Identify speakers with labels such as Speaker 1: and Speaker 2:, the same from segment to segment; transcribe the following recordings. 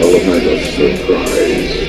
Speaker 1: Element
Speaker 2: of surprise.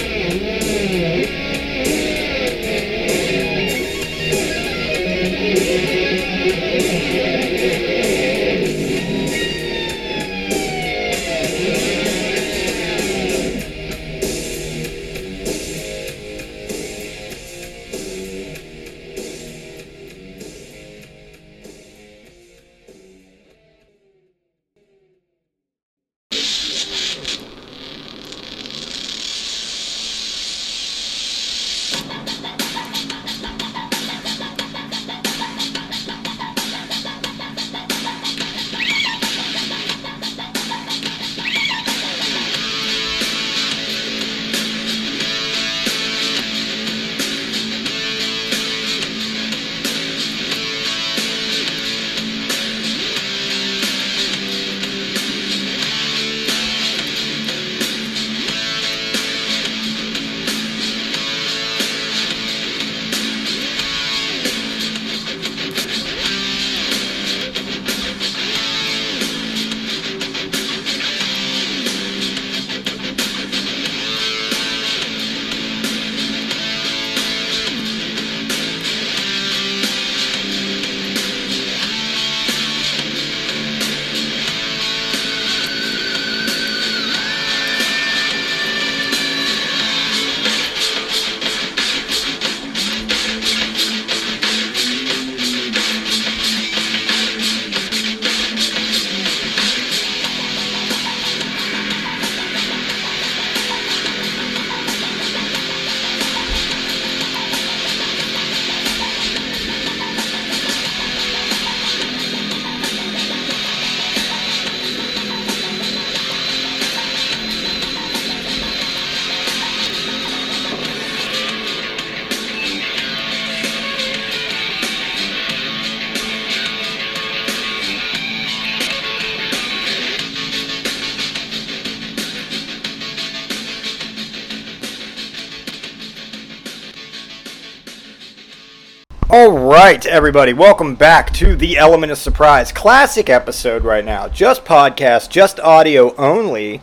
Speaker 3: Right, everybody, welcome back to the Element of Surprise classic episode right now. Just podcast, just audio only.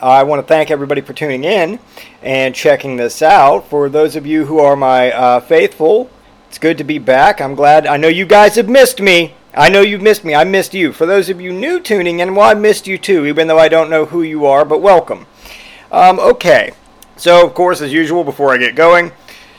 Speaker 3: I want to thank everybody for tuning in and checking this out. For those of you who are my uh, faithful, it's good to be back. I'm glad. I know you guys have missed me. I know you've missed me. I missed you. For those of you new tuning in, well, I missed you too, even though I don't know who you are, but welcome. Um, okay, so of course, as usual, before I get going,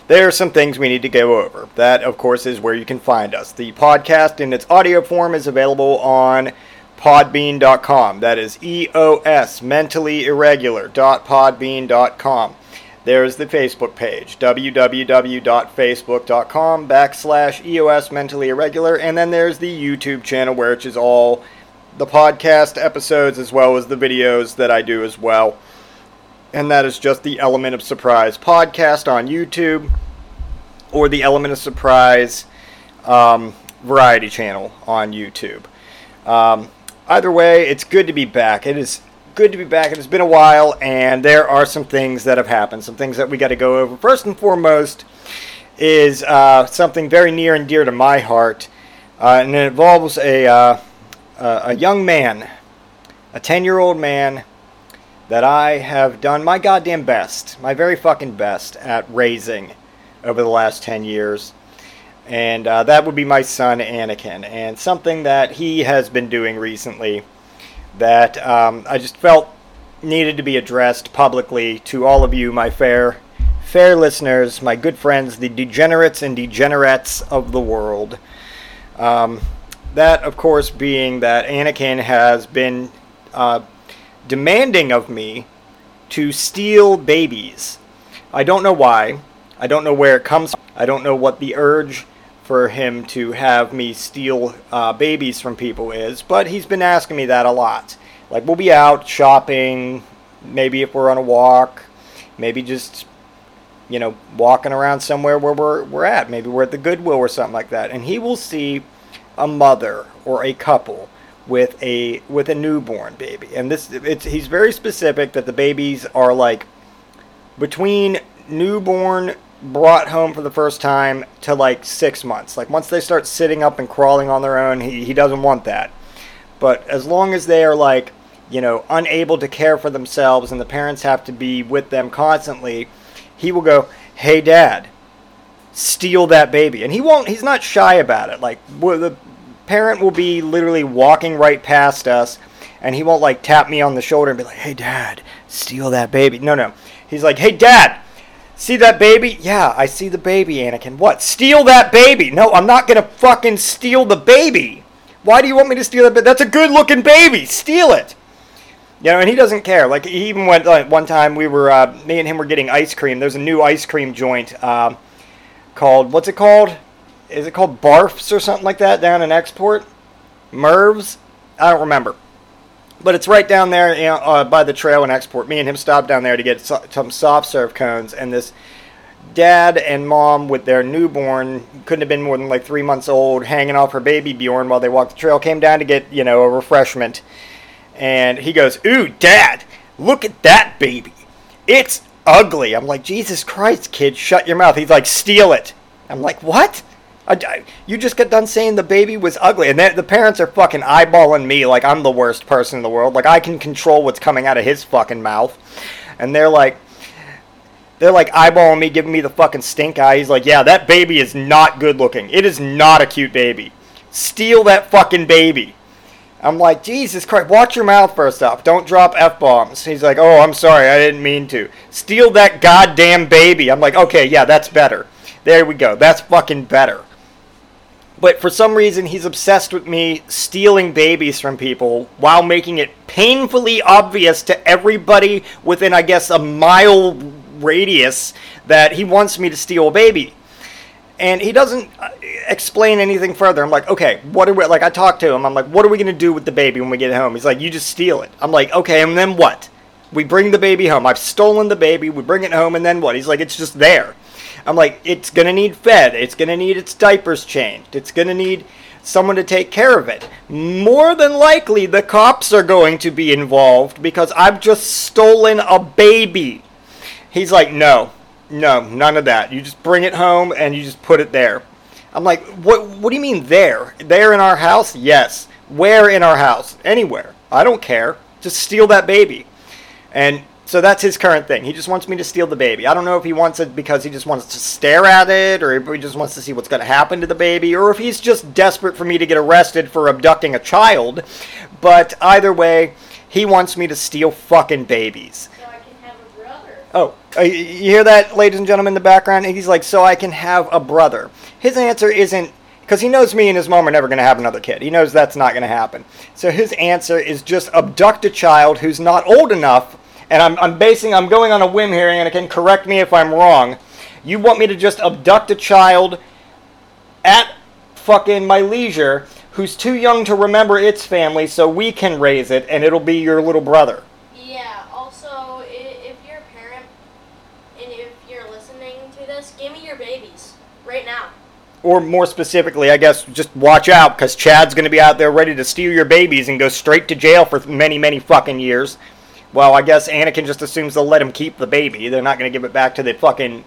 Speaker 3: there are some things we need to go over. That, of course, is where you can find us. The podcast in its audio form is available on podbean.com. That is EOS, mentally irregular.podbean.com. There's the Facebook page, www.facebook.com backslash EOS mentally irregular. And then there's the YouTube channel, which is all the podcast episodes as well as the videos that I do as well and that is just the Element of Surprise podcast on YouTube or the Element of Surprise um, variety channel on YouTube. Um, either way, it's good to be back. It is good to be back. It has been a while, and there are some things that have happened, some things that we got to go over. First and foremost is uh, something very near and dear to my heart, uh, and it involves a, uh, a young man, a 10 year old man that I have done my goddamn best, my very fucking best at raising over the last 10 years. And uh, that would be my son, Anakin. And something that he has been doing recently that um, I just felt needed to be addressed publicly to all of you, my fair, fair listeners, my good friends, the degenerates and degenerates of the world. Um, that, of course, being that Anakin has been uh, demanding of me to steal babies. I don't know why. I don't know where it comes from. I don't know what the urge for him to have me steal uh, babies from people is, but he's been asking me that a lot. Like, we'll be out shopping, maybe if we're on a walk, maybe just, you know, walking around somewhere where we're, we're at. Maybe we're at the Goodwill or something like that. And he will see a mother or a couple with a with a newborn baby. And this it's he's very specific that the babies are like between newborn brought home for the first time to like six months. Like once they start sitting up and crawling on their own he, he doesn't want that. But as long as they are like you know unable to care for themselves and the parents have to be with them constantly he will go hey dad steal that baby. And he won't he's not shy about it. Like the parent will be literally walking right past us and he won't like tap me on the shoulder and be like hey dad steal that baby no no he's like hey dad see that baby yeah i see the baby anakin what steal that baby no i'm not gonna fucking steal the baby why do you want me to steal that baby that's a good looking baby steal it you know, and he doesn't care. Like he even went like, one time. We were uh, me and him were getting ice cream. There's a new ice cream joint um, called what's it called? Is it called Barfs or something like that down in Export? Mervs? I don't remember. But it's right down there you know, uh, by the trail in Export. Me and him stopped down there to get so- some soft serve cones, and this dad and mom with their newborn couldn't have been more than like three months old, hanging off her baby Bjorn while they walked the trail, came down to get you know a refreshment, and he goes, "Ooh, dad, look at that baby, it's ugly." I'm like, "Jesus Christ, kid, shut your mouth." He's like, "Steal it." I'm like, "What?" I, you just got done saying the baby was ugly, and the parents are fucking eyeballing me like I'm the worst person in the world. Like I can control what's coming out of his fucking mouth, and they're like, they're like eyeballing me, giving me the fucking stink eye. He's like, yeah, that baby is not good looking. It is not a cute baby. Steal that fucking baby. I'm like, Jesus Christ, watch your mouth first off. Don't drop F bombs. He's like, oh, I'm sorry, I didn't mean to. Steal that goddamn baby. I'm like, okay, yeah, that's better. There we go. That's fucking better. But for some reason, he's obsessed with me stealing babies from people while making it painfully obvious to everybody within, I guess, a mile radius that he wants me to steal a baby. And he doesn't uh, explain anything further. I'm like, okay, what are we, like, I talked to him. I'm like, what are we going to do with the baby when we get home? He's like, you just steal it. I'm like, okay, and then what? We bring the baby home. I've stolen the baby. We bring it home, and then what? He's like, it's just there. I'm like, it's gonna need fed. It's gonna need its diapers changed. It's gonna need someone to take care of it. More than likely, the cops are going to be involved because I've just stolen a baby. He's like, no, no, none of that. You just bring it home and you just put it there. I'm like, what? What do you mean there? There in our house? Yes. Where in our house? Anywhere. I don't care. Just steal that baby. And so that's his current thing. He just wants me to steal the baby. I don't know if he wants it because he just wants to stare at it, or if he just wants to see what's going to happen to the baby, or if he's just desperate for me to get arrested for abducting a child. But either way, he wants me to steal fucking babies.
Speaker 4: So I can have a brother.
Speaker 3: Oh, uh, you hear that, ladies and gentlemen, in the background? He's like, so I can have a brother. His answer isn't because he knows me and his mom are never going to have another kid. He knows that's not going to happen. So his answer is just abduct a child who's not old enough and I'm, I'm basing, I'm going on a whim here, Anakin correct me if I'm wrong. You want me to just abduct a child at fucking my leisure who's too young to remember its family so we can raise it and it'll be your little brother.
Speaker 4: Yeah, also, if you're a parent and if you're listening to this, give me your babies right now.
Speaker 3: Or more specifically, I guess just watch out because Chad's going to be out there ready to steal your babies and go straight to jail for many, many fucking years. Well, I guess Anakin just assumes they'll let him keep the baby. They're not going to give it back to the fucking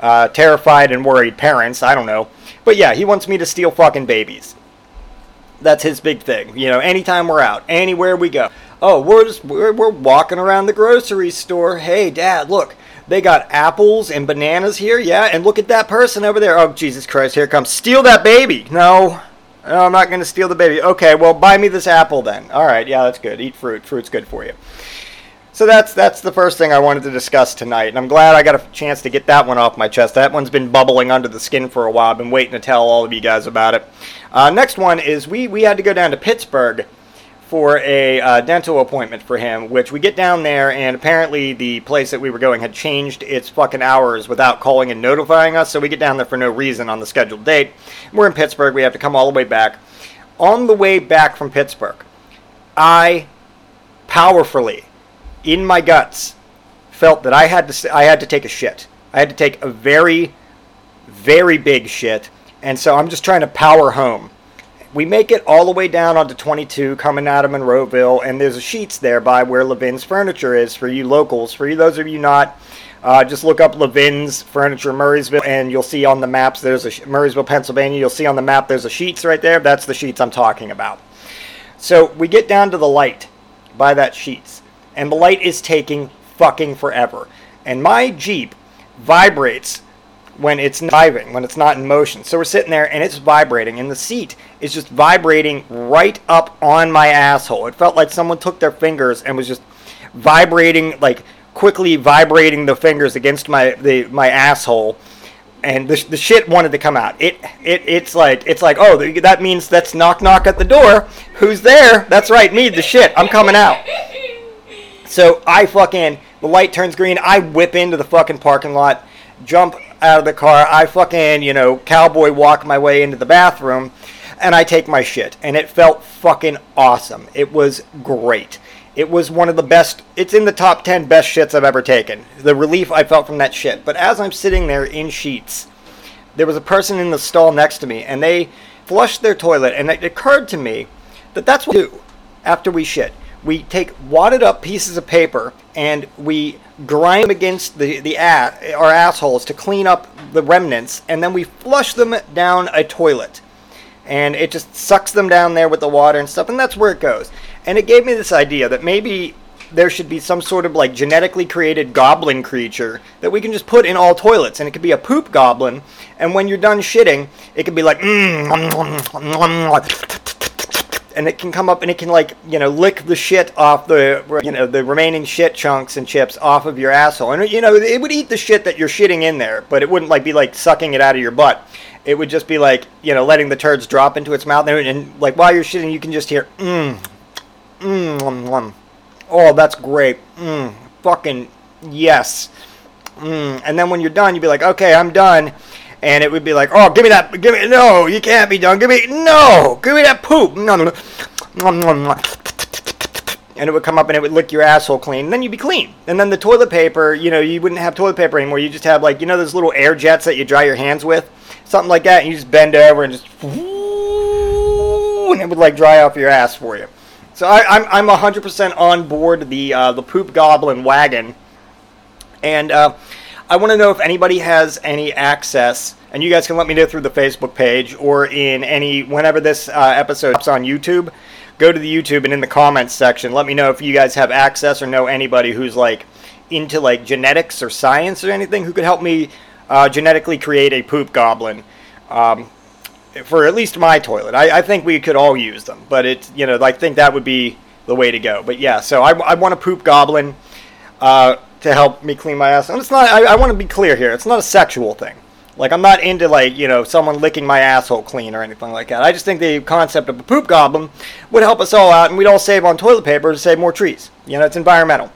Speaker 3: uh, terrified and worried parents. I don't know. But yeah, he wants me to steal fucking babies. That's his big thing. You know, anytime we're out, anywhere we go. Oh, we're just we're, we're walking around the grocery store. Hey, Dad, look, they got apples and bananas here. Yeah, and look at that person over there. Oh, Jesus Christ, here comes. Steal that baby. No, no, I'm not going to steal the baby. Okay, well, buy me this apple then. All right, yeah, that's good. Eat fruit. Fruit's good for you. So that's that's the first thing I wanted to discuss tonight, and I'm glad I got a chance to get that one off my chest. That one's been bubbling under the skin for a while. I've been waiting to tell all of you guys about it. Uh, next one is we we had to go down to Pittsburgh for a uh, dental appointment for him, which we get down there, and apparently the place that we were going had changed its fucking hours without calling and notifying us, so we get down there for no reason on the scheduled date. We're in Pittsburgh, we have to come all the way back. On the way back from Pittsburgh, I powerfully, in my guts, felt that I had to I had to take a shit. I had to take a very, very big shit, and so I'm just trying to power home. We make it all the way down onto 22, coming out of Monroeville, and there's a Sheetz there by where Levin's Furniture is for you locals. For you, those of you not, uh, just look up Levin's Furniture Murrysville, and you'll see on the maps there's a Murrysville, Pennsylvania. You'll see on the map there's a Sheetz right there. That's the Sheetz I'm talking about. So we get down to the light by that Sheetz, and the light is taking fucking forever. And my Jeep vibrates when it's driving, when it's not in motion. So we're sitting there and it's vibrating, and the seat is just vibrating right up on my asshole. It felt like someone took their fingers and was just vibrating, like quickly vibrating the fingers against my the my asshole. And the, the shit wanted to come out. It it it's like it's like oh that means that's knock knock at the door. Who's there? That's right, me the shit. I'm coming out. So I fucking the light turns green. I whip into the fucking parking lot, jump out of the car. I fucking you know cowboy walk my way into the bathroom, and I take my shit. And it felt fucking awesome. It was great. It was one of the best. It's in the top ten best shits I've ever taken. The relief I felt from that shit. But as I'm sitting there in Sheetz, there was a person in the stall next to me, and they flushed their toilet. And it occurred to me that that's what we do after we shit. We take wadded up pieces of paper and we grind them against the, the a- our assholes to clean up the remnants, and then we flush them down a toilet. And it just sucks them down there with the water and stuff, and that's where it goes. And it gave me this idea that maybe there should be some sort of like genetically created goblin creature that we can just put in all toilets, and it could be a poop goblin. And when you're done shitting, it could be like, mm, and it can come up and it can like you know lick the shit off the you know the remaining shit chunks and chips off of your asshole, and you know it would eat the shit that you're shitting in there, but it wouldn't like be like sucking it out of your butt. It would just be like you know letting the turds drop into its mouth, and, and like while you're shitting, you can just hear mmm, mmm, mm, mm. oh that's great, mmm, fucking yes. Mm. And then when you're done, you'd be like, okay, I'm done. And it would be like, oh, give me that, give me, no, you can't be done. Give me, no, give me that poop. No, no, no. And it would come up and it would lick your asshole clean. And then you'd be clean. And then the toilet paper, you know, you wouldn't have toilet paper anymore. You just have like, you know, those little air jets that you dry your hands with? Something like that. And you just bend over and just, and it would like dry off your ass for you. So I, I'm, I'm 100% on board the, uh, the poop goblin wagon. And, uh, I want to know if anybody has any access, and you guys can let me know through the Facebook page or in any whenever this uh, episode is on YouTube. Go to the YouTube and in the comments section, let me know if you guys have access or know anybody who's like into like genetics or science or anything who could help me uh, genetically create a poop goblin. Um, for at least my toilet, I, I think we could all use them, but it's you know I think that would be the way to go. But yeah, so I, I want a poop goblin. Uh, to help me clean my ass. And it's not. I, I want to be clear here. It's not a sexual thing. Like I'm not into like you know someone licking my asshole clean or anything like that. I just think the concept of a poop goblin would help us all out, and we'd all save on toilet paper to save more trees. You know, it's environmental.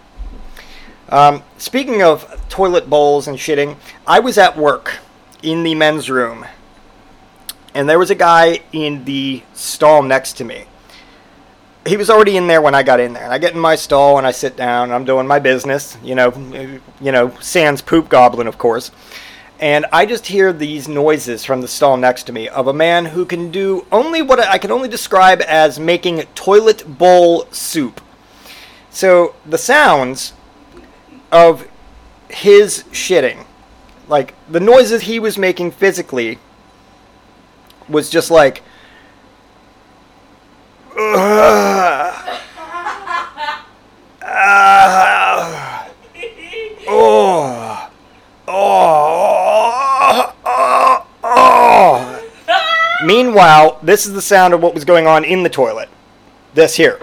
Speaker 3: Um, speaking of toilet bowls and shitting, I was at work in the men's room, and there was a guy in the stall next to me he was already in there when I got in there. And I get in my stall and I sit down. And I'm doing my business, you know, you know, sans poop goblin, of course. And I just hear these noises from the stall next to me of a man who can do only what I can only describe as making toilet bowl soup. So the sounds of his shitting, like the noises he was making physically, was just like. Uh, uh, oh, oh, oh, oh. Meanwhile, this is the sound of what was going on in the toilet. This here.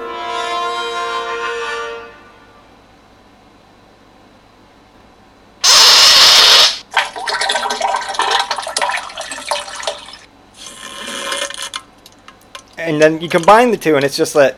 Speaker 3: And then you combine the two, and it's just that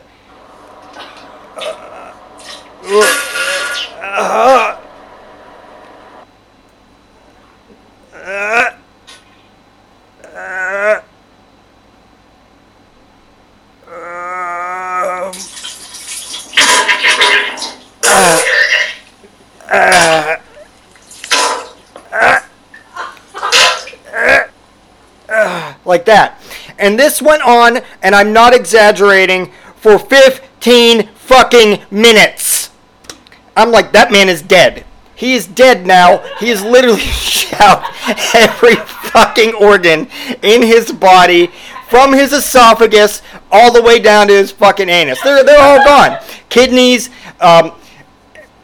Speaker 3: like that. And this went on, and I'm not exaggerating, for 15 fucking minutes. I'm like, that man is dead. He is dead now. He is literally shot every fucking organ in his body, from his esophagus all the way down to his fucking anus. They're, they're all gone. Kidneys, um,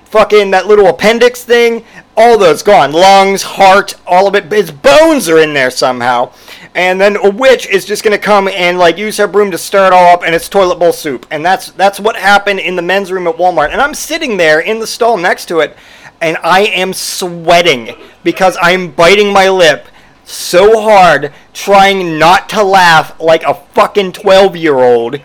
Speaker 3: fucking that little appendix thing, all those gone. Lungs, heart, all of it. His bones are in there somehow. And then a witch is just gonna come and like use her broom to stir it all up, and it's toilet bowl soup. And that's that's what happened in the men's room at Walmart. And I'm sitting there in the stall next to it, and I am sweating because I'm biting my lip so hard, trying not to laugh like a fucking 12 year old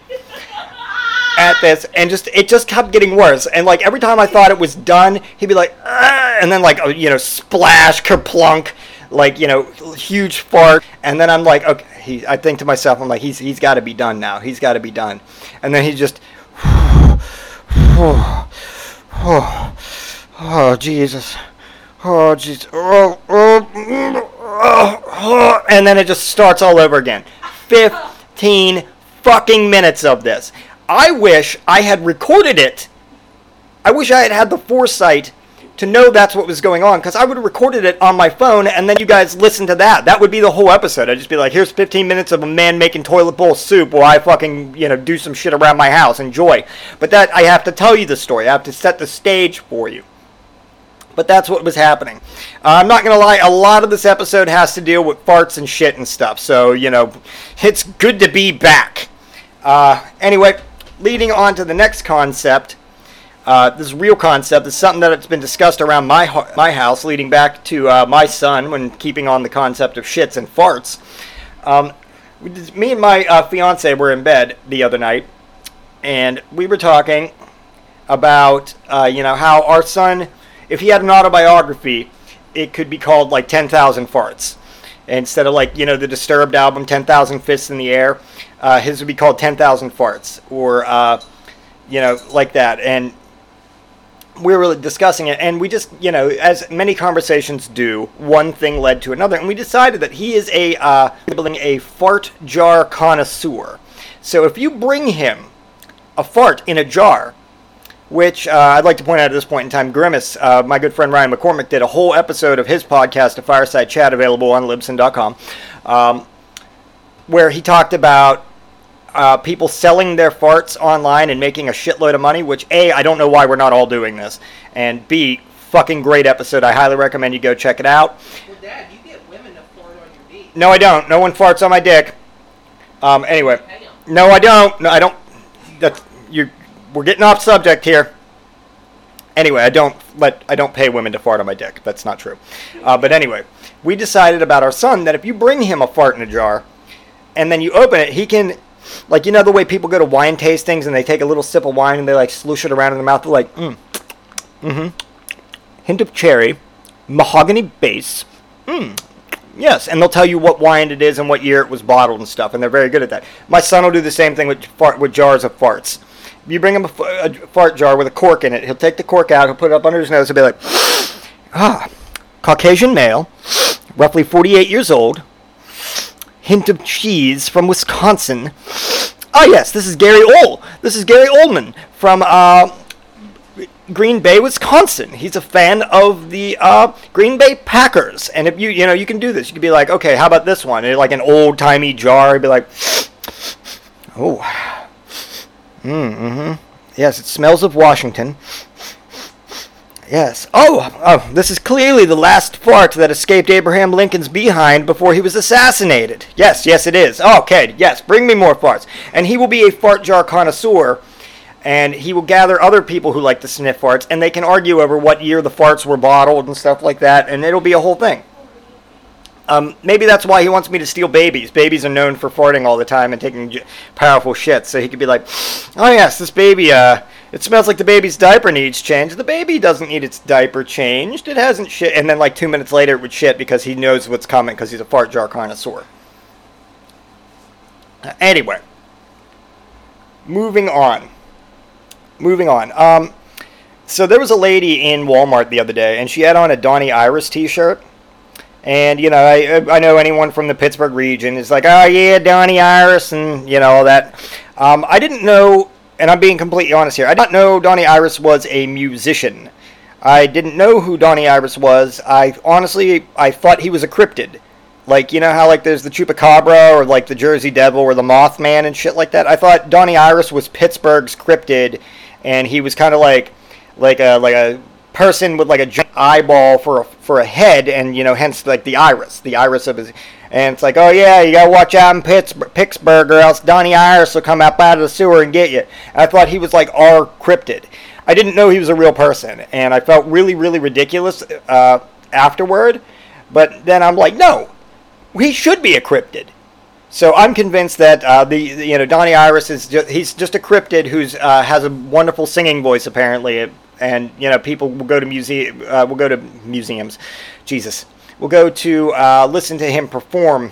Speaker 3: at this and just it just kept getting worse and like every time i thought it was done he'd be like and then like oh, you know splash kerplunk like you know huge fart. And then i'm like okay he i think to myself i'm like he's he's got to be done now. He's got to be done. And then he just oh jesus. Oh jesus. Oh, oh, mm, oh, oh. and then it just starts all over again. 15 fucking minutes of this. I wish i had recorded it. I wish i had had the foresight to know that's what was going on because I would have recorded it on my phone and then you guys listen to that. That would be the whole episode. I'd just be like, here's 15 minutes of a man making toilet bowl soup while I fucking, you know, do some shit around my house. Enjoy. But that, I have to tell you the story. I have to set the stage for you. But that's what was happening. Uh, I'm not going to lie, a lot of this episode has to deal with farts and shit and stuff. So, you know, it's good to be back. Uh, anyway, leading on to the next concept. Uh, this real concept is something that's been discussed around my my house, leading back to uh, my son when keeping on the concept of shits and farts. Um, me and my uh, fiance were in bed the other night, and we were talking about uh, you know how our son, if he had an autobiography, it could be called like ten thousand farts. Instead of like you know the Disturbed album, Ten Thousand Fists in the Air, uh, his would be called Ten Thousand Farts, or uh, you know like that. And we were really discussing it, and we just, you know, as many conversations do, one thing led to another, and we decided that he is a uh, building a fart jar connoisseur. So if you bring him a fart in a jar, which uh, I'd like to point out at this point in time, Grimace, uh, my good friend Ryan McCormick, did a whole episode of his podcast, A Fireside Chat, available on Libsyn.com, um, where he talked about uh, people selling their farts online and making a shitload of money, which A, I don't know why we're not all doing this, and B, fucking great episode. I highly recommend you go check it out.
Speaker 5: Well, Dad, you get women to fart on your knee.
Speaker 3: No, I don't. No one farts on my dick. Um, anyway, no, I don't. No, I don't. That's you. We're getting off subject here. Anyway, I don't let I don't pay women to fart on my dick. That's not true. Uh, but anyway, we decided about our son that if you bring him a fart in a jar, and then you open it, he can, like you know the way people go to wine tastings and they take a little sip of wine and they like sloosh it around in their mouth. They're like, mm, mm-hmm, hint of cherry, mahogany base, mm, Yes, and they'll tell you what wine it is and what year it was bottled and stuff, and they're very good at that. My son will do the same thing with fart, with jars of farts. You bring him a, a fart jar with a cork in it. He'll take the cork out. He'll put it up under his nose. He'll be like, "Ah, Caucasian male, roughly 48 years old, hint of cheese from Wisconsin. Ah, yes, this is Gary Old. This is Gary Oldman from uh, Green Bay, Wisconsin. He's a fan of the uh, Green Bay Packers. And if you, you know, you can do this. You could be like, okay, how about this one? And like an old timey jar. Be like, oh, mm, mm-hmm. Yes, it smells of Washington. Yes. Oh, oh, this is clearly the last fart that escaped Abraham Lincoln's behind before he was assassinated. Yes, yes, it is. Okay, yes, bring me more farts. And he will be a fart jar connoisseur and he will gather other people who like to sniff farts, and they can argue over what year the farts were bottled and stuff like that, and it'll be a whole thing. Um, maybe that's why he wants me to steal babies. Babies are known for farting all the time and taking j- powerful shits, so he could be like, "Oh yes, this baby uh, It smells like the baby's diaper needs changed. The baby doesn't need its diaper changed. It hasn't shit. And then, like, two minutes later, it would shit because he knows what's coming because he's a fart jar connoisseur. Anyway, moving on. Moving on. Um, so there was a lady in Walmart the other day, and she had on a Donnie Iris T-shirt. And you know, I I know anyone from the Pittsburgh region is like, oh yeah, Donnie Iris, and you know all that. Um, I didn't know, and I'm being completely honest here. I didn't know Donnie Iris was a musician. I didn't know who Donnie Iris was. I honestly, I thought he was a cryptid. Like, you know how like there's the Chupacabra or like the Jersey Devil or the Mothman and shit like that? I thought Donnie Iris was Pittsburgh's cryptid and he was kind of like like a like a person with like a giant eyeball for a for a head and you know hence like the iris, the iris of his and it's like, "Oh yeah, you got to watch out in Pittsburgh, or else Donnie Iris will come up out of the sewer and get you." I thought he was like our cryptid. I didn't know he was a real person and I felt really really ridiculous uh, afterward. But then I'm like, "No, he should be a cryptid. So I'm convinced that uh, the, the- you know Donnie Iris is just, he's just a cryptid who's uh, has a wonderful singing voice apparently, and you know people will go to museum uh, will go to museums, Jesus, will go to uh, listen to him perform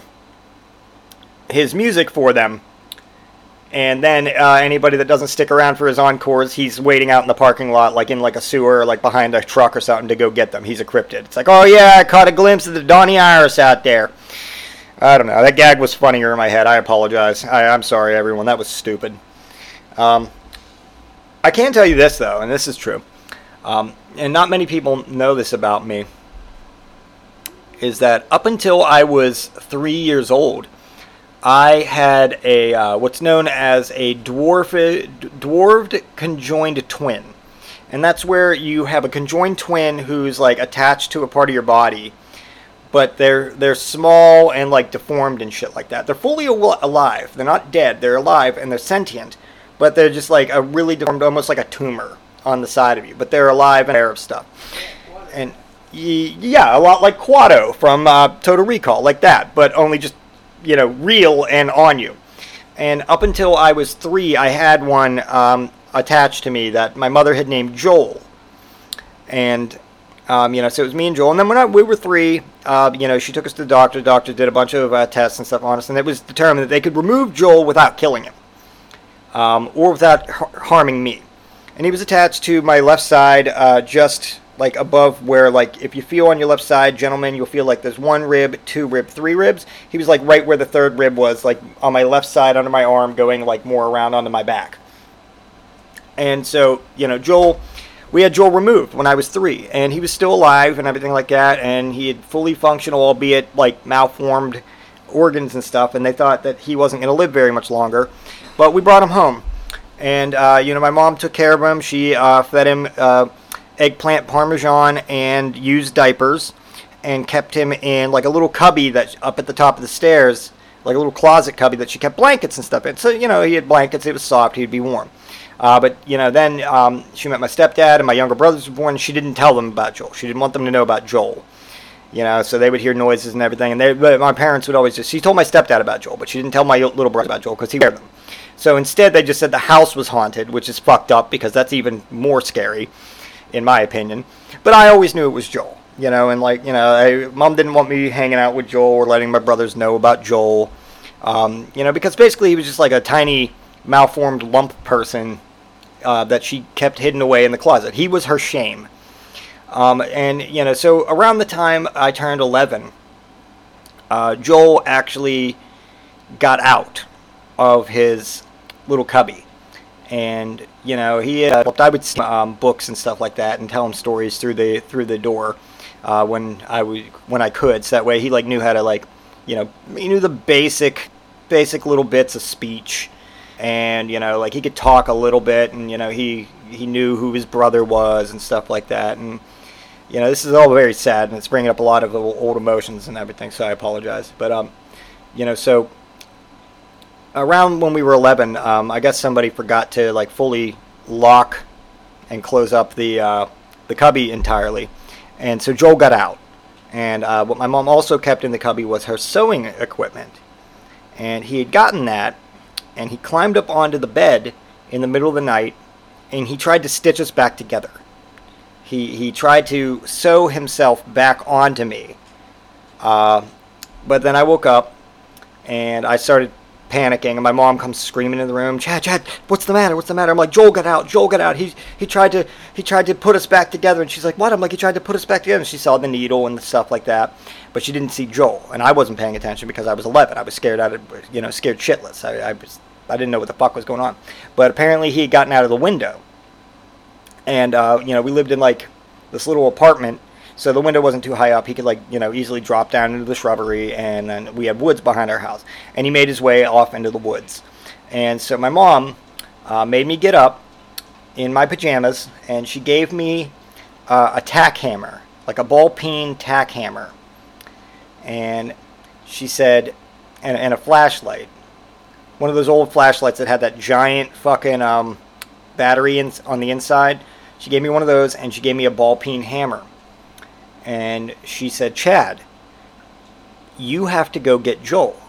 Speaker 3: his music for them. And then uh, anybody that doesn't stick around for his encores, he's waiting out in the parking lot, like in like a sewer, like behind a truck or something, to go get them. He's a cryptid. It's like, oh yeah, I caught a glimpse of the Donnie Iris out there. I don't know. That gag was funnier in my head. I apologize. I, I'm sorry, everyone. That was stupid. Um, I can tell you this though, and this is true, um, and not many people know this about me. Is that up until I was three years old, I had a uh, what's known as a dwarf dwarfed conjoined twin, and that's where you have a conjoined twin who's like attached to a part of your body, but they're they're small and like deformed and shit like that. They're fully al- alive. They're not dead. They're alive and they're sentient, but they're just like a really deformed, almost like a tumor on the side of you. But they're alive and aware of stuff. And yeah, a lot like Kuato from uh, Total Recall, like that, but only just you know real and on you. And up until I was three, I had one um, attached to me that my mother had named Joel. And um, you know, so it was me and Joel. And then when I, we were three, uh, you know, she took us to the doctor. The doctor did a bunch of uh, tests and stuff on us, and it was determined that they could remove Joel without killing him, um, or without har- harming me. And he was attached to my left side, uh, just like above where, like, if you feel on your left side, gentlemen, you'll feel like there's one rib, two rib, three ribs. He was like right where the third rib was, like on my left side under my arm, going like more around onto my back. And so, you know, Joel, we had Joel removed when I was three, and he was still alive and everything like that, and he had fully functional, albeit like malformed organs and stuff, and they thought that he wasn't going to live very much longer. But we brought him home, and uh, you know, my mom took care of him. She uh, fed him uh, eggplant parmesan and used diapers, and kept him in like a little cubby that up at the top of the stairs, like a little closet cubby that she kept blankets and stuff in. So you know, he had blankets. It was soft. He'd be warm. Uh, but you know, then um, she met my stepdad and my younger brothers were born. She didn't tell them about Joel. She didn't want them to know about Joel. You know, so they would hear noises and everything. And they, but my parents would always just. She told my stepdad about Joel, but she didn't tell my little brother about Joel because he scared them. So instead, they just said the house was haunted, which is fucked up because that's even more scary, in my opinion. But I always knew it was Joel. You know, and like you know, I, mom didn't want me hanging out with Joel or letting my brothers know about Joel. Um, you know, because basically he was just like a tiny malformed lump person uh, that she kept hidden away in the closet. He was her shame. Um, and, you know, so around the time I turned 11, uh, Joel actually got out of his little cubby. And, you know, he, uh, I would see um, books and stuff like that and tell him stories through the, through the door uh, when I would, when I could. So that way he, like, knew how to, like, you know, he knew the basic, basic little bits of speech. And you know like he could talk a little bit and you know he he knew who his brother was and stuff like that. And you know this is all very sad and it's bringing up a lot of old emotions and everything so i apologize. But um you know so around when we were 11 um, i guess somebody forgot to like fully lock and close up the uh, the cubby entirely and so joel got out and uh, what my mom also kept in the cubby was her sewing equipment and he had gotten that and he climbed up onto the bed in the middle of the night and he tried to stitch us back together. He he tried to sew himself back onto me. Uh, but then I woke up and I started panicking, and my mom comes screaming in the room, "Chad, Chad, what's the matter? What's the matter?" I'm like, "Joel got out. Joel got out. He he tried to he tried to put us back together." And she's like, "What?" I'm like, "He tried to put us back together." And she saw the needle and stuff like that, but she didn't see Joel, and I wasn't paying attention because I was 11. I was scared out of you know scared shitless. I, I was I didn't know what the fuck was going on, but apparently he had gotten out of the window, and uh, you know we lived in like this little apartment so the window wasn't too high up. He could like you know easily drop down into the shrubbery, and then we had woods behind our house. And he made his way off into the woods. And so my mom uh, made me get up in my pajamas, and she gave me uh, a tack hammer, like a ball peen tack hammer. And she said, and, and a flashlight, one of those old flashlights that had that giant fucking um, battery in, on the inside. She gave me one of those, and she gave me a ball peen hammer and she said, Chad, you have to go get Joel.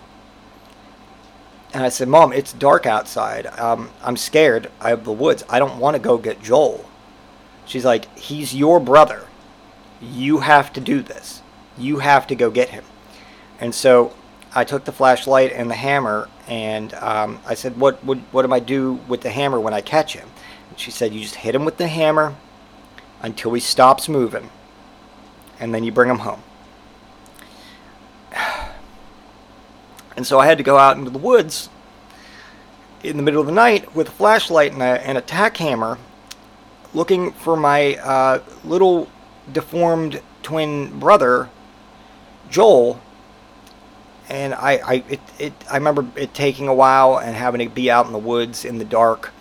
Speaker 3: And I said, Mom, it's dark outside. Um, I'm scared. of the woods. I don't want to go get Joel. She's like, He's your brother. You have to do this. You have to go get him. And so I took the flashlight and the hammer, and um, I said, what, what, what do I do with the hammer when I catch him? And she said, You just hit him with the hammer until he stops moving and then you bring them home. And so I had to go out into the woods in the middle of the night with a flashlight and a, and a tack hammer looking for my uh, little deformed twin brother, Joel. And I, I, it, it, I remember it taking a while and having to be out in the woods in the dark.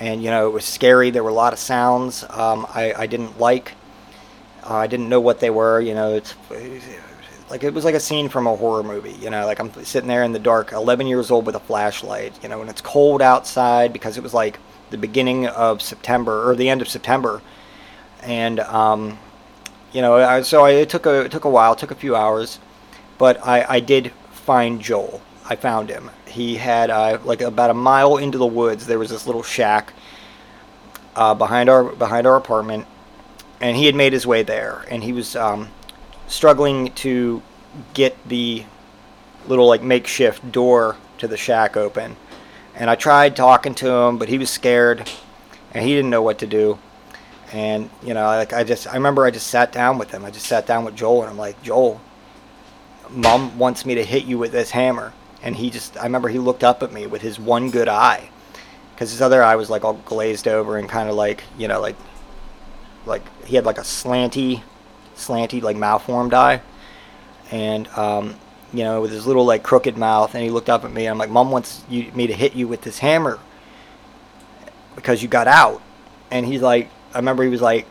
Speaker 3: And, you know, it was scary. There were a lot of sounds um, I, I didn't like. Uh, I didn't know what they were. You know, it's like it was like a scene from a horror movie. You know, like I'm sitting there in the dark, 11 years old with a flashlight. You know, and it's cold outside because it was like the beginning of September or the end of September, and um, you know, I, so I, it took a it took a while, took a few hours, but I, I did find Joel. I found him. He had uh, like about a mile into the woods. There was this little shack uh, behind our behind our apartment and he had made his way there, and he was um, struggling to get the little like makeshift door to the shack open. And I tried talking to him, but he was scared, and he didn't know what to do. And you know, like I just, I remember I just sat down with him. I just sat down with Joel, and I'm like, Joel, Mom wants me to hit you with this hammer. And he just, I remember he looked up at me with his one good eye, because his other eye was like all glazed over and kind of like, you know, like like he had like a slanty, slanty like malformed eye, and um, you know with his little like crooked mouth, and he looked up at me. And I'm like, Mom wants you, me to hit you with this hammer because you got out, and he's like, I remember he was like,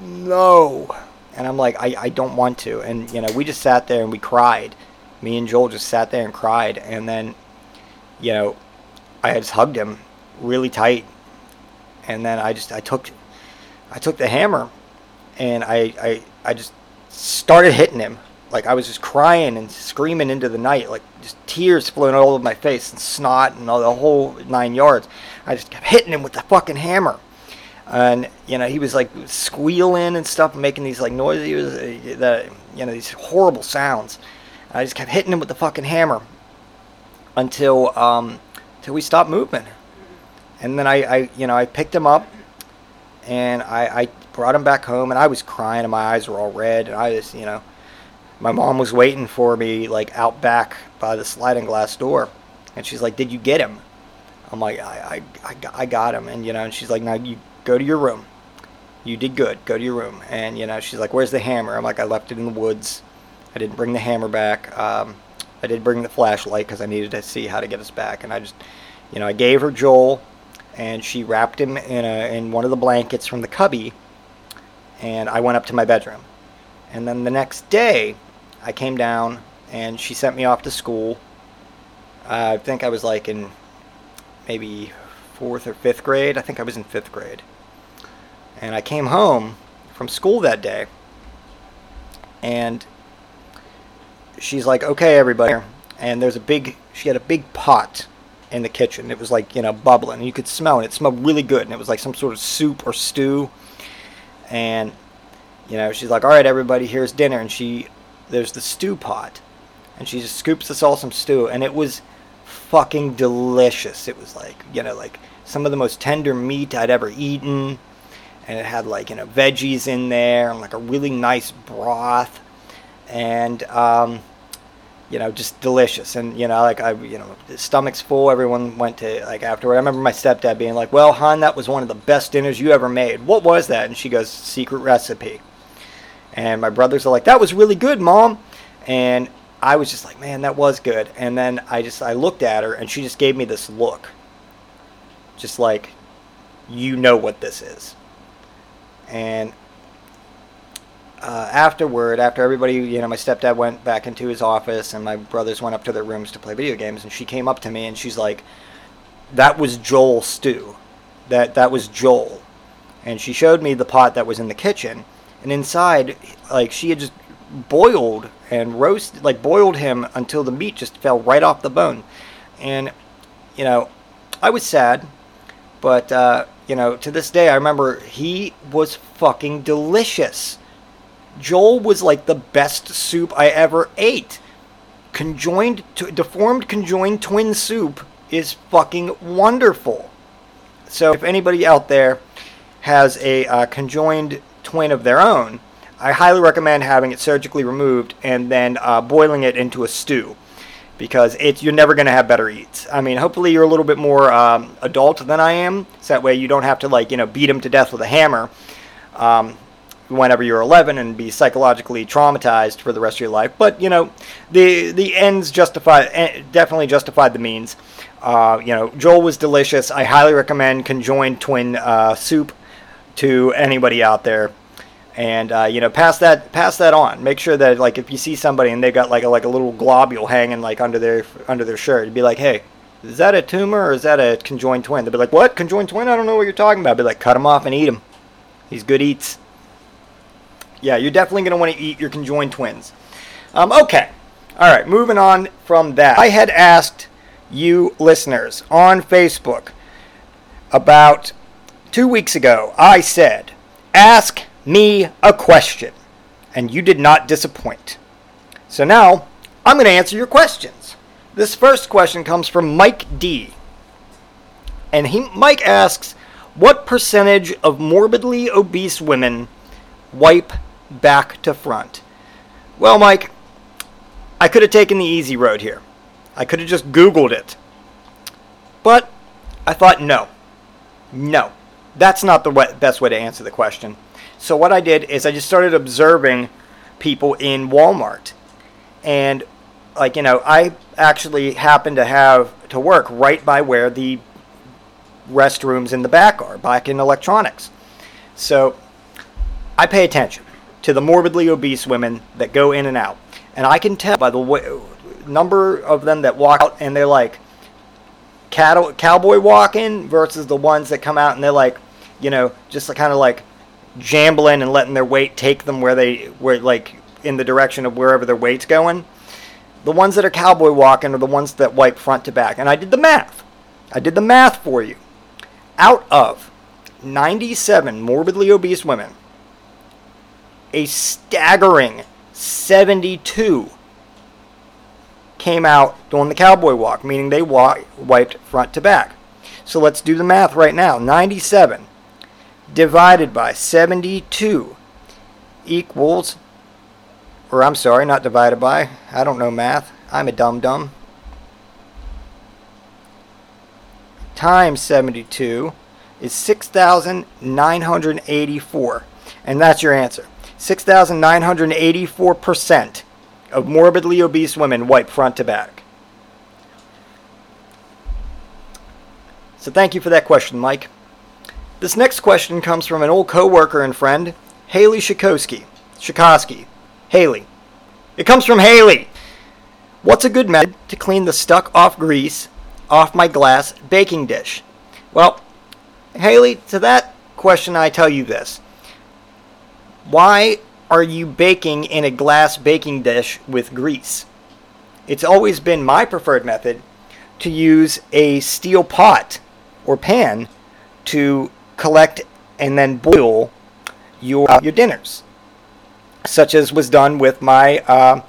Speaker 3: no, and I'm like, I, I don't want to, and you know we just sat there and we cried. Me and Joel just sat there and cried, and then, you know, I just hugged him really tight, and then I just I took I took the hammer and I, I, I just started hitting him. Like I was just crying and screaming into the night, like just tears flowing all over my face and snot and all the whole nine yards. I just kept hitting him with the fucking hammer. And you know he was like squealing and stuff, making these like noises, uh, that you know these horrible sounds. I just kept hitting him with the fucking hammer until um, until we stopped moving. And then I, I you know I picked him up and I, I brought him back home, and I was crying, and my eyes were all red, and I just, you know, my mom was waiting for me like out back by the sliding glass door, and she's like, "Did you get him?" I'm like, "I, I, I, got him," and you know, and she's like, "Now you go to your room. You did good. Go to your room." And you know, she's like, "Where's the hammer?" I'm like, "I left it in the woods. I didn't bring the hammer back. Um, I did bring the flashlight because I needed to see how to get us back, and I just, you know, I gave her Joel." And she wrapped him in a in one of the blankets from the cubby and I went up to my bedroom. And then the next day I came down and she sent me off to school. I think I was like in maybe 4th or 5th grade. I think I was in 5th grade. And I came home from school that day and she's like, "Okay, everybody." And there's a big she had a big pot in the kitchen. It was like you know bubbling, you could smell it. It smelled really good, and it was like some sort of soup or stew. And you know, she's like, "All right, everybody, here's dinner." And she, there's the stew pot, and she just scoops us all some stew, and it was fucking delicious. It was like you know, like some of the most tender meat I'd ever eaten, and it had like you know veggies in there and like a really nice broth, and um, you know, just delicious. And you know, like I, you know, stomach's full. Everyone went to like afterward. I remember my stepdad being like, "Well, hon, that was one of the best dinners you ever made. What was that?" And she goes, "Secret recipe." And my brothers are like, "That was really good, mom." And I was just like, "Man, that was good." And then I just I looked at her, and she just gave me this look, just like, "You know what this is." And uh, afterward, after everybody, you know, my stepdad went back into his office and my brothers went up to their rooms to play video games, and she came up to me and she's like, "That was Joel stew. That that was Joel." And she showed me the pot that was in the kitchen, and inside, like she had just boiled and roasted, like boiled him until the meat just fell right off the bone. And you know, I was sad, but uh, you know, to this day, I remember he was fucking delicious. Joel was like the best soup I ever ate. Conjoined, to, deformed conjoined twin soup is fucking wonderful. So if anybody out there has a uh, conjoined twin of their own, I highly recommend having it surgically removed and then uh, boiling it into a stew because it's you're never going to have better eats. I mean, hopefully you're a little bit more um, adult than I am, so that way you don't have to like you know beat them to death with a hammer. Um, whenever you're 11 and be psychologically traumatized for the rest of your life. But you know, the the ends justify eh, definitely justified the means. Uh, you know, Joel was delicious. I highly recommend conjoined twin uh, soup to anybody out there. And uh, you know, pass that pass that on. Make sure that like if you see somebody and they've got like a, like a little globule hanging like under their under their shirt, be like, hey. Is that a tumor or is that a conjoined twin? They'd be like, "What conjoined twin? I don't know what you're talking about." I'd be like, "Cut him off and eat him. He's good eats." Yeah, you're definitely going to want to eat your conjoined twins. Um, okay. All right, moving on from that. I had asked you listeners on Facebook about two weeks ago. I said, ask me a question. And you did not disappoint. So now I'm going to answer your questions. This first question comes from Mike D. And he, Mike asks, what percentage of morbidly obese women wipe back to front. Well, Mike, I could have taken the easy road here. I could have just Googled it. But I thought, no. No. That's not the best way to answer the question. So, what I did is I just started observing people in Walmart. And, like, you know, I actually happen to have to work right by where the restrooms in the back are, back in electronics. So, I pay attention to the morbidly obese women that go in and out. And I can tell by the way, number of them that walk out and they're like cattle, cowboy walking versus the ones that come out and they're like, you know, just kind of like jambling and letting their weight take them where they were like in the direction of wherever their weight's going. The ones that are cowboy walking are the ones that wipe front to back. And I did the math. I did the math for you. Out of 97 morbidly obese women, a staggering 72 came out doing the cowboy walk, meaning they wa- wiped front to back. So let's do the math right now. 97 divided by 72 equals, or I'm sorry, not divided by, I don't know math. I'm a dumb dumb. Times 72 is 6,984. And that's your answer. 6,984% of morbidly obese women wipe front to back. So thank you for that question, Mike. This next question comes from an old coworker and friend, Haley Shikoski. Shikoski. Haley. It comes from Haley. What's a good method to clean the stuck off grease off my glass baking dish? Well, Haley, to that question I tell you this. Why are you baking in a glass baking dish with grease? It's always been my preferred method to use a steel pot or pan to collect and then boil your uh, your dinners, such as was done with my uh,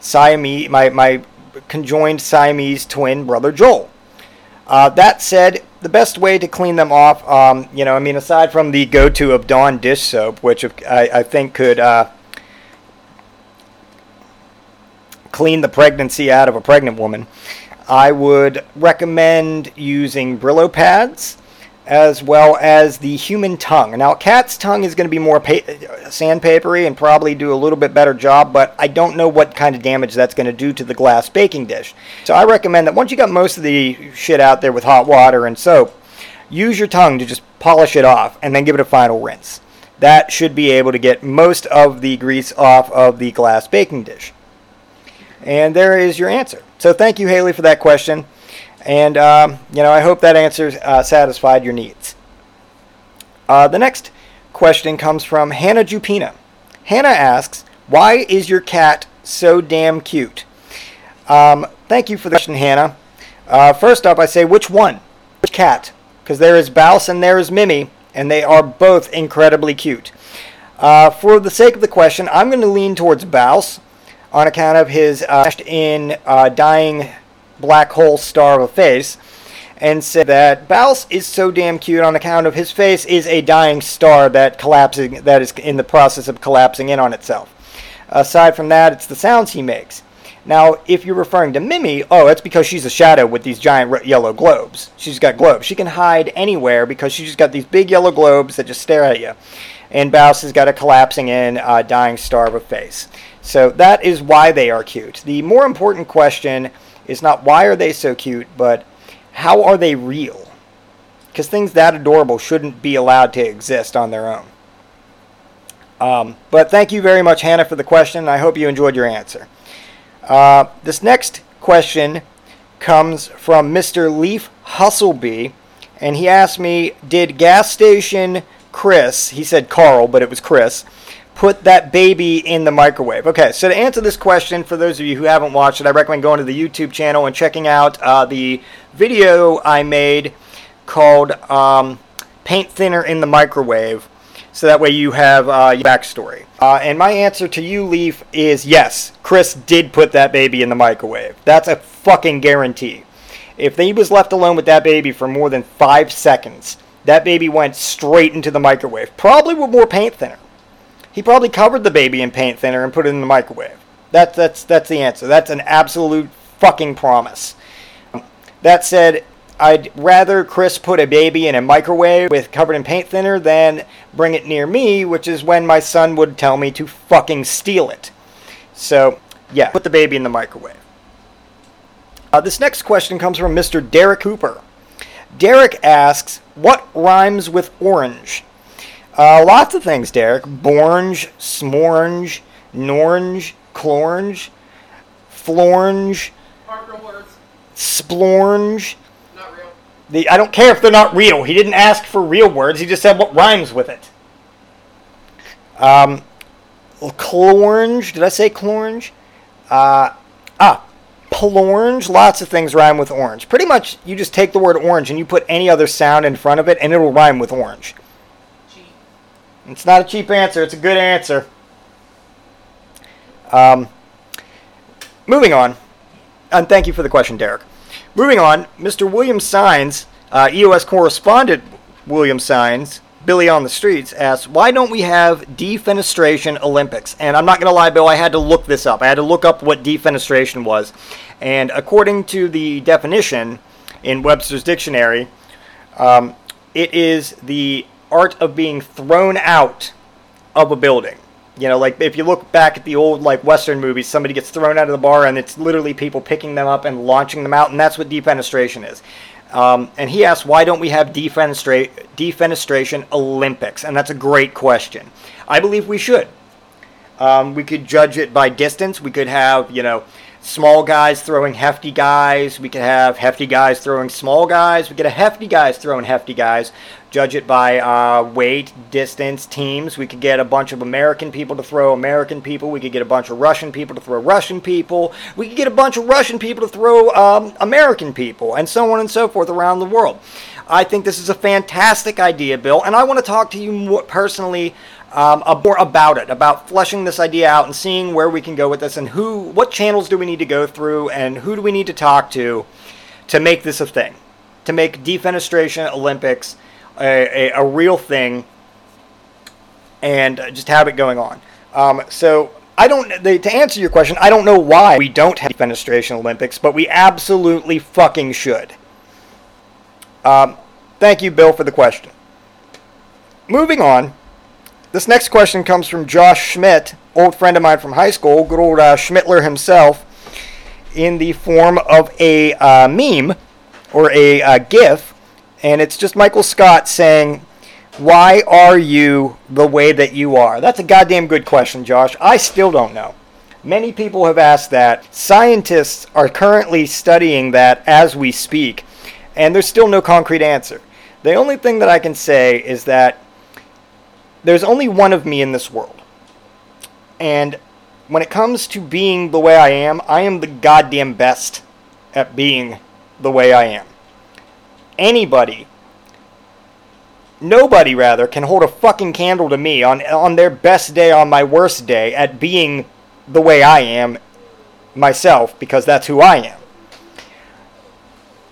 Speaker 3: Siamese, my my conjoined Siamese twin brother Joel. Uh, that said, the best way to clean them off, um, you know, I mean, aside from the go-to of Dawn dish soap, which I, I think could uh, clean the pregnancy out of a pregnant woman, I would recommend using Brillo pads as well as the human tongue. Now, cat's tongue is going to be more pa- sandpapery and probably do a little bit better job, but I don't know what kind of damage that's going to do to the glass baking dish. So I recommend that once you got most of the shit out there with hot water and soap, use your tongue to just polish it off and then give it a final rinse. That should be able to get most of the grease off of the glass baking dish. And there is your answer. So thank you, Haley, for that question. And, um, you know, I hope that answer uh, satisfied your needs. Uh, the next question comes from Hannah Jupina. Hannah asks, Why is your cat so damn cute? Um, thank you for the question, Hannah. Uh, first up, I say, which one? Which cat? Because there is Bouse and there is Mimi, and they are both incredibly cute. Uh, for the sake of the question, I'm going to lean towards Bouse on account of his uh, in uh, dying black hole star of a face and said that Bouse is so damn cute on account of his face is a dying star that collapsing that is in the process of collapsing in on itself. Aside from that, it's the sounds he makes. Now, if you're referring to Mimi, oh, that's because she's a shadow with these giant yellow globes. She's got globes. She can hide anywhere because she's just got these big yellow globes that just stare at you. And Bouse has got a collapsing in, uh, dying star of a face. So that is why they are cute. The more important question is not why are they so cute, but how are they real? Because things that adorable shouldn't be allowed to exist on their own. Um, but thank you very much, Hannah, for the question. I hope you enjoyed your answer. Uh, this next question comes from Mr. Leaf Hustleby, and he asked me, "Did gas station Chris?" He said Carl, but it was Chris put that baby in the microwave? Okay, so to answer this question, for those of you who haven't watched it, I recommend going to the YouTube channel and checking out uh, the video I made called um, Paint Thinner in the Microwave. So that way you have uh, your backstory. Uh, and my answer to you, Leaf, is yes. Chris did put that baby in the microwave. That's a fucking guarantee. If he was left alone with that baby for more than five seconds, that baby went straight into the microwave. Probably with more paint thinner. He probably covered the baby in paint thinner and put it in the microwave. That's that's that's the answer. That's an absolute fucking promise. That said, I'd rather Chris put a baby in a microwave with covered in paint thinner than bring it near me, which is when my son would tell me to fucking steal it. So, yeah, put the baby in the microwave. Uh, this next question comes from Mr. Derek Cooper. Derek asks, What rhymes with orange? Uh, lots of things, Derek. Bornge, smornge, nornge, clornge, flornge, splornge.
Speaker 5: Not real.
Speaker 3: The, I don't care if they're not real. He didn't ask for real words. He just said what rhymes with it. Um, clornge. Did I say clornge? Uh, ah, plornge. Lots of things rhyme with orange. Pretty much, you just take the word orange and you put any other sound in front of it, and it'll rhyme with orange. It's not a cheap answer. It's a good answer. Um, moving on, and thank you for the question, Derek. Moving on, Mr. William Signs, uh, EOS correspondent William Signs, Billy on the Streets, asks, Why don't we have defenestration Olympics? And I'm not going to lie, Bill, I had to look this up. I had to look up what defenestration was. And according to the definition in Webster's Dictionary, um, it is the art of being thrown out of a building. You know, like if you look back at the old like Western movies, somebody gets thrown out of the bar and it's literally people picking them up and launching them out, and that's what defenestration is. Um, and he asked, why don't we have defenestra- defenestration Olympics? And that's a great question. I believe we should. Um, we could judge it by distance. We could have, you know, small guys throwing hefty guys. We could have hefty guys throwing small guys. We could have hefty guys throwing hefty guys. Judge it by uh, weight, distance, teams. We could get a bunch of American people to throw American people. We could get a bunch of Russian people to throw Russian people. We could get a bunch of Russian people to throw um, American people, and so on and so forth around the world. I think this is a fantastic idea, Bill, and I want to talk to you personally um, more about it, about fleshing this idea out and seeing where we can go with this, and who, what channels do we need to go through, and who do we need to talk to to make this a thing, to make defenestration Olympics a, a, a real thing, and just have it going on. Um, so. I don't. The, to answer your question, I don't know why we don't have defenestration Olympics, but we absolutely fucking should. Um, thank you, Bill, for the question. Moving on, this next question comes from Josh Schmidt, old friend of mine from high school, good old uh, Schmidtler himself, in the form of a uh, meme or a uh, GIF, and it's just Michael Scott saying, "Why are you the way that you are?" That's a goddamn good question, Josh. I still don't know. Many people have asked that. Scientists are currently studying that as we speak, and there's still no concrete answer. The only thing that I can say is that there's only one of me in this world. And when it comes to being the way I am, I am the goddamn best at being the way I am. Anybody, nobody rather, can hold a fucking candle to me on on their best day, on my worst day, at being the way I am myself, because that's who I am.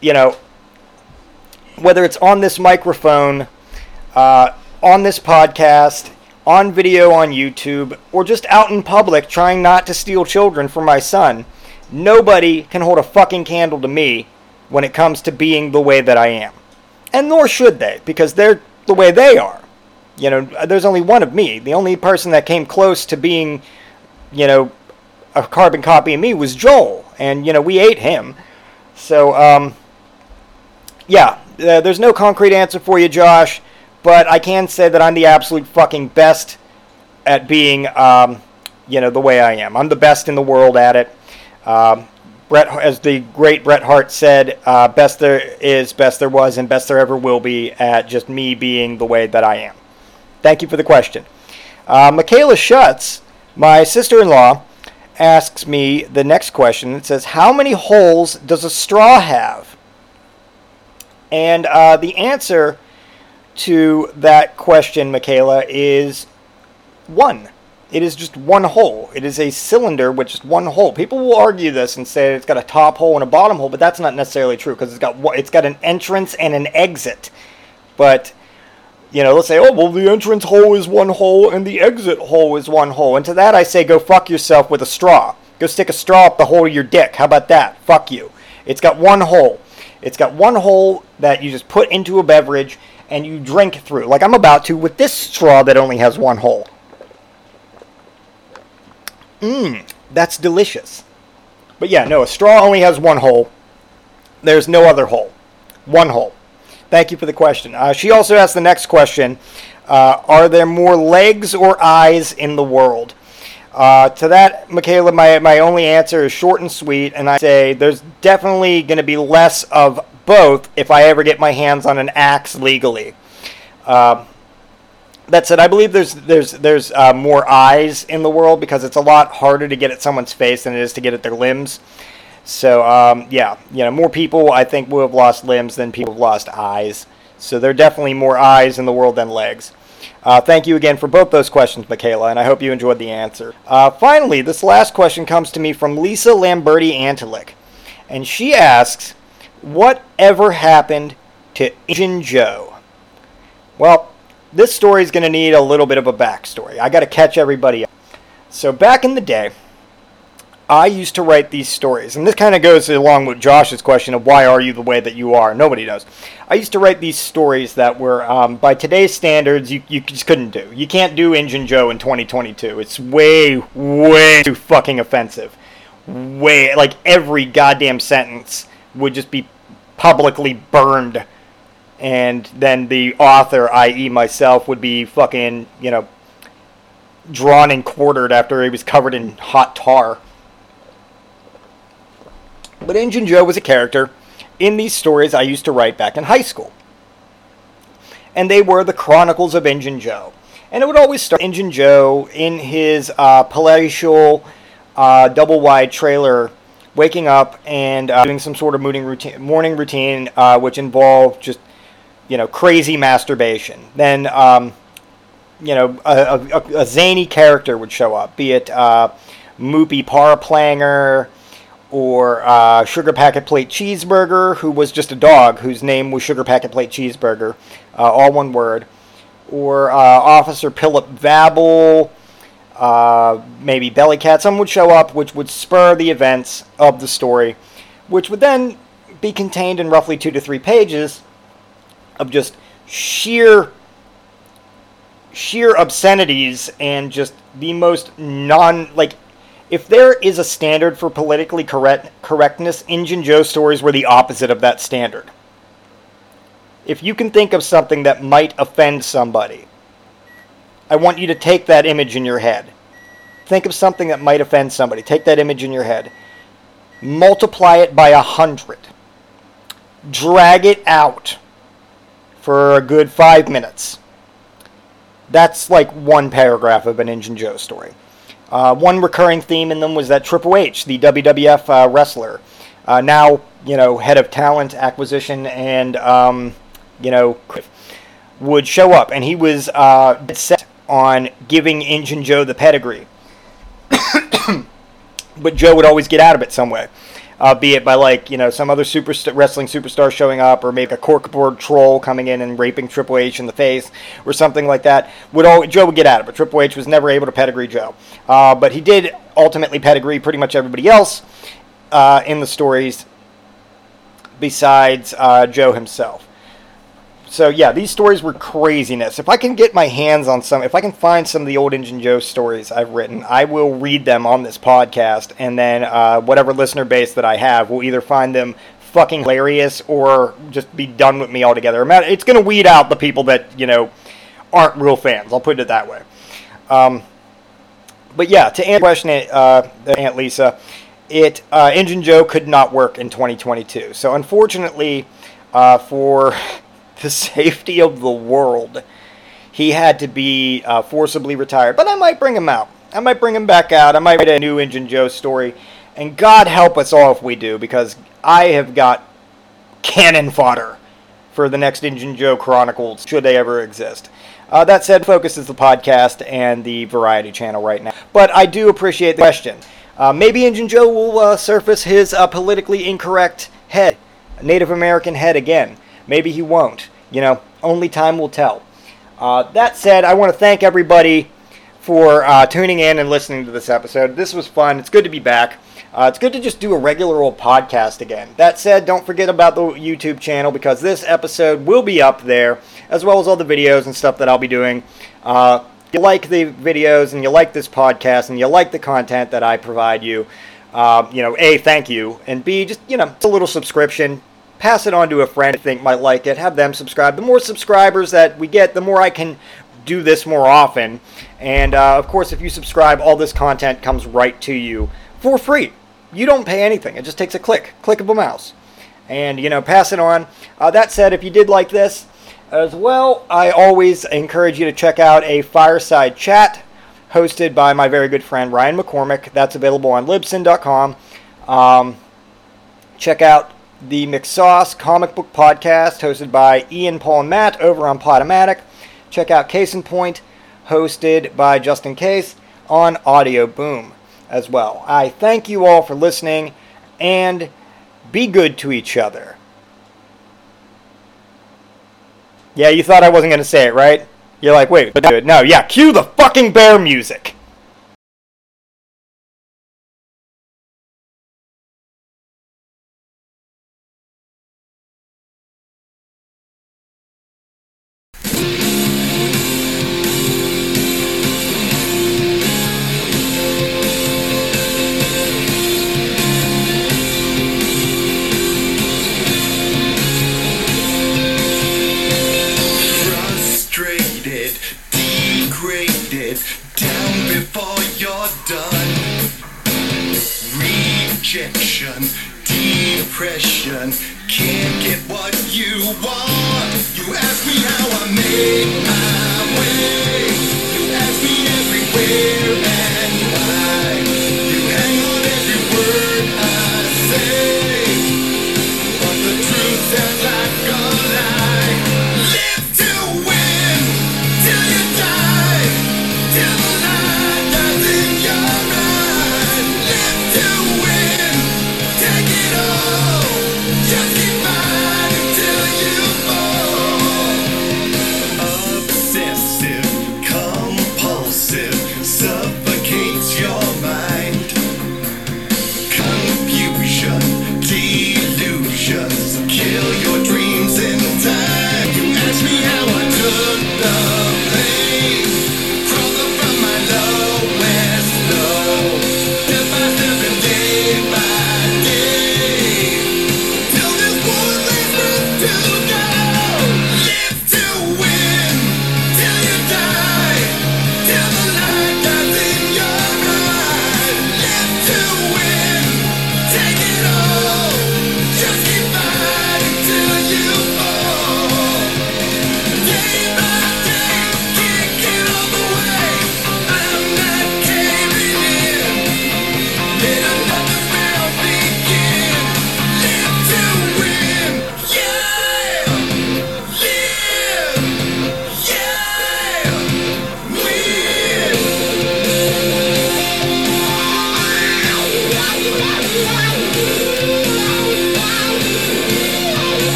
Speaker 3: You know, whether it's on this microphone, uh, on this podcast, on video on YouTube, or just out in public trying not to steal children from my son, nobody can hold a fucking candle to me when it comes to being the way that I am. And nor should they, because they're the way they are. You know, there's only one of me. The only person that came close to being, you know, a carbon copy of me was Joel. And, you know, we ate him. So, um, yeah, uh, there's no concrete answer for you, Josh, but I can say that I'm the absolute fucking best at being, um, you know, the way I am. I'm the best in the world at it. Um, Bret, as the great Bret Hart said, uh, best there is, best there was, and best there ever will be at just me being the way that I am. Thank you for the question. Uh, Michaela Schutz, my sister in law, asks me the next question. It says, How many holes does a straw have? And uh, the answer to that question, Michaela, is one. It is just one hole. It is a cylinder with just one hole. People will argue this and say it's got a top hole and a bottom hole, but that's not necessarily true because it's got it's got an entrance and an exit. But you know, let's say, oh well, the entrance hole is one hole and the exit hole is one hole. And to that, I say, go fuck yourself with a straw. Go stick a straw up the hole of your dick. How about that? Fuck you. It's got one hole. It's got one hole that you just put into a beverage and you drink through, like I'm about to with this straw that only has one hole. Mmm, that's delicious. But yeah, no, a straw only has one hole. There's no other hole. One hole. Thank you for the question. Uh, she also asked the next question uh, Are there more legs or eyes in the world? Uh, to that, Michaela, my, my only answer is short and sweet, and I say there's definitely going to be less of both if I ever get my hands on an axe legally. Uh, that said, I believe there's there's there's uh, more eyes in the world because it's a lot harder to get at someone's face than it is to get at their limbs. So um, yeah, you know, more people I think will have lost limbs than people have lost eyes. So there are definitely more eyes in the world than legs. Uh, thank you again for both those questions, Michaela, and I hope you enjoyed the answer. Uh, finally, this last question comes to me from Lisa Lamberti Antalik, and she asks, "What ever happened to Injun Joe?" Well, this story is going to need a little bit of a backstory. I got to catch everybody up. So back in the day, I used to write these stories, and this kind of goes along with Josh's question of why are you the way that you are? Nobody knows. I used to write these stories that were, um, by today's standards, you, you just couldn't do. You can't do Injun Joe in 2022. It's way, way too fucking offensive. Way, like every goddamn sentence would just be publicly burned, and then the author, i.e., myself, would be fucking, you know, drawn and quartered after he was covered in hot tar. But Injun Joe was a character in these stories I used to write back in high school. And they were the Chronicles of Injun Joe. And it would always start Injun Joe in his uh, palatial uh, double wide trailer waking up and uh, doing some sort of morning routine, morning routine uh, which involved just, you know, crazy masturbation. Then, um, you know, a, a, a, zany character would show up, be it uh, Moopy Paraplanger or uh, Sugar Packet Plate Cheeseburger, who was just a dog whose name was Sugar Packet Plate Cheeseburger, uh, all one word, or uh, Officer Philip Vabble, uh, maybe Bellycat. Someone would show up, which would spur the events of the story, which would then be contained in roughly two to three pages of just sheer sheer obscenities and just the most non like if there is a standard for politically correct correctness, Injun Joe stories were the opposite of that standard. If you can think of something that might offend somebody, I want you to take that image in your head. Think of something that might offend somebody. Take that image in your head. Multiply it by a hundred. Drag it out for a good five minutes. That's like one paragraph of an Injun Joe story. Uh, one recurring theme in them was that Triple H, the WWF uh, wrestler, uh, now you know head of talent acquisition and um, you know would show up, and he was uh, set on giving Injun Joe the pedigree, but Joe would always get out of it some way uh, be it by like you know some other super wrestling superstar showing up, or maybe a corkboard troll coming in and raping Triple H in the face, or something like that. Would all, Joe would get of it. Triple H was never able to pedigree Joe, uh, but he did ultimately pedigree pretty much everybody else uh, in the stories besides uh, Joe himself. So yeah, these stories were craziness. If I can get my hands on some, if I can find some of the old Injun Joe stories I've written, I will read them on this podcast, and then uh, whatever listener base that I have will either find them fucking hilarious or just be done with me altogether. It's going to weed out the people that you know aren't real fans. I'll put it that way. Um, but yeah, to answer the question, uh, Aunt Lisa, it uh, Injun Joe could not work in 2022. So unfortunately, uh, for the safety of the world, he had to be uh, forcibly retired. But I might bring him out. I might bring him back out. I might write a new Injun Joe story. And God help us all if we do, because I have got cannon fodder for the next Injun Joe Chronicles, should they ever exist. Uh, that said, focus is the podcast and the Variety channel right now. But I do appreciate the question. Uh, maybe Injun Joe will uh, surface his uh, politically incorrect head, Native American head again. Maybe he won't. You know, only time will tell. Uh, that said, I want to thank everybody for uh, tuning in and listening to this episode. This was fun. It's good to be back. Uh, it's good to just do a regular old podcast again. That said, don't forget about the YouTube channel because this episode will be up there, as well as all the videos and stuff that I'll be doing. Uh, you like the videos and you like this podcast and you like the content that I provide you, uh, you know, A, thank you, and B, just, you know, it's a little subscription pass it on to a friend I think might like it. Have them subscribe. The more subscribers that we get, the more I can do this more often. And uh, of course, if you subscribe, all this content comes right to you for free. You don't pay anything. It just takes a click, click of a mouse, and you know, pass it on. Uh, that said, if you did like this as well, I always encourage you to check out a fireside chat hosted by my very good friend Ryan McCormick. That's available on Libsyn.com. Um, check out the McSauce comic book podcast hosted by Ian, Paul, and Matt over on Podomatic. Check out Case in Point, hosted by Justin Case on Audio Boom as well. I thank you all for listening and be good to each other. Yeah, you thought I wasn't going to say it, right? You're like, wait, but no, yeah, cue the fucking bear music.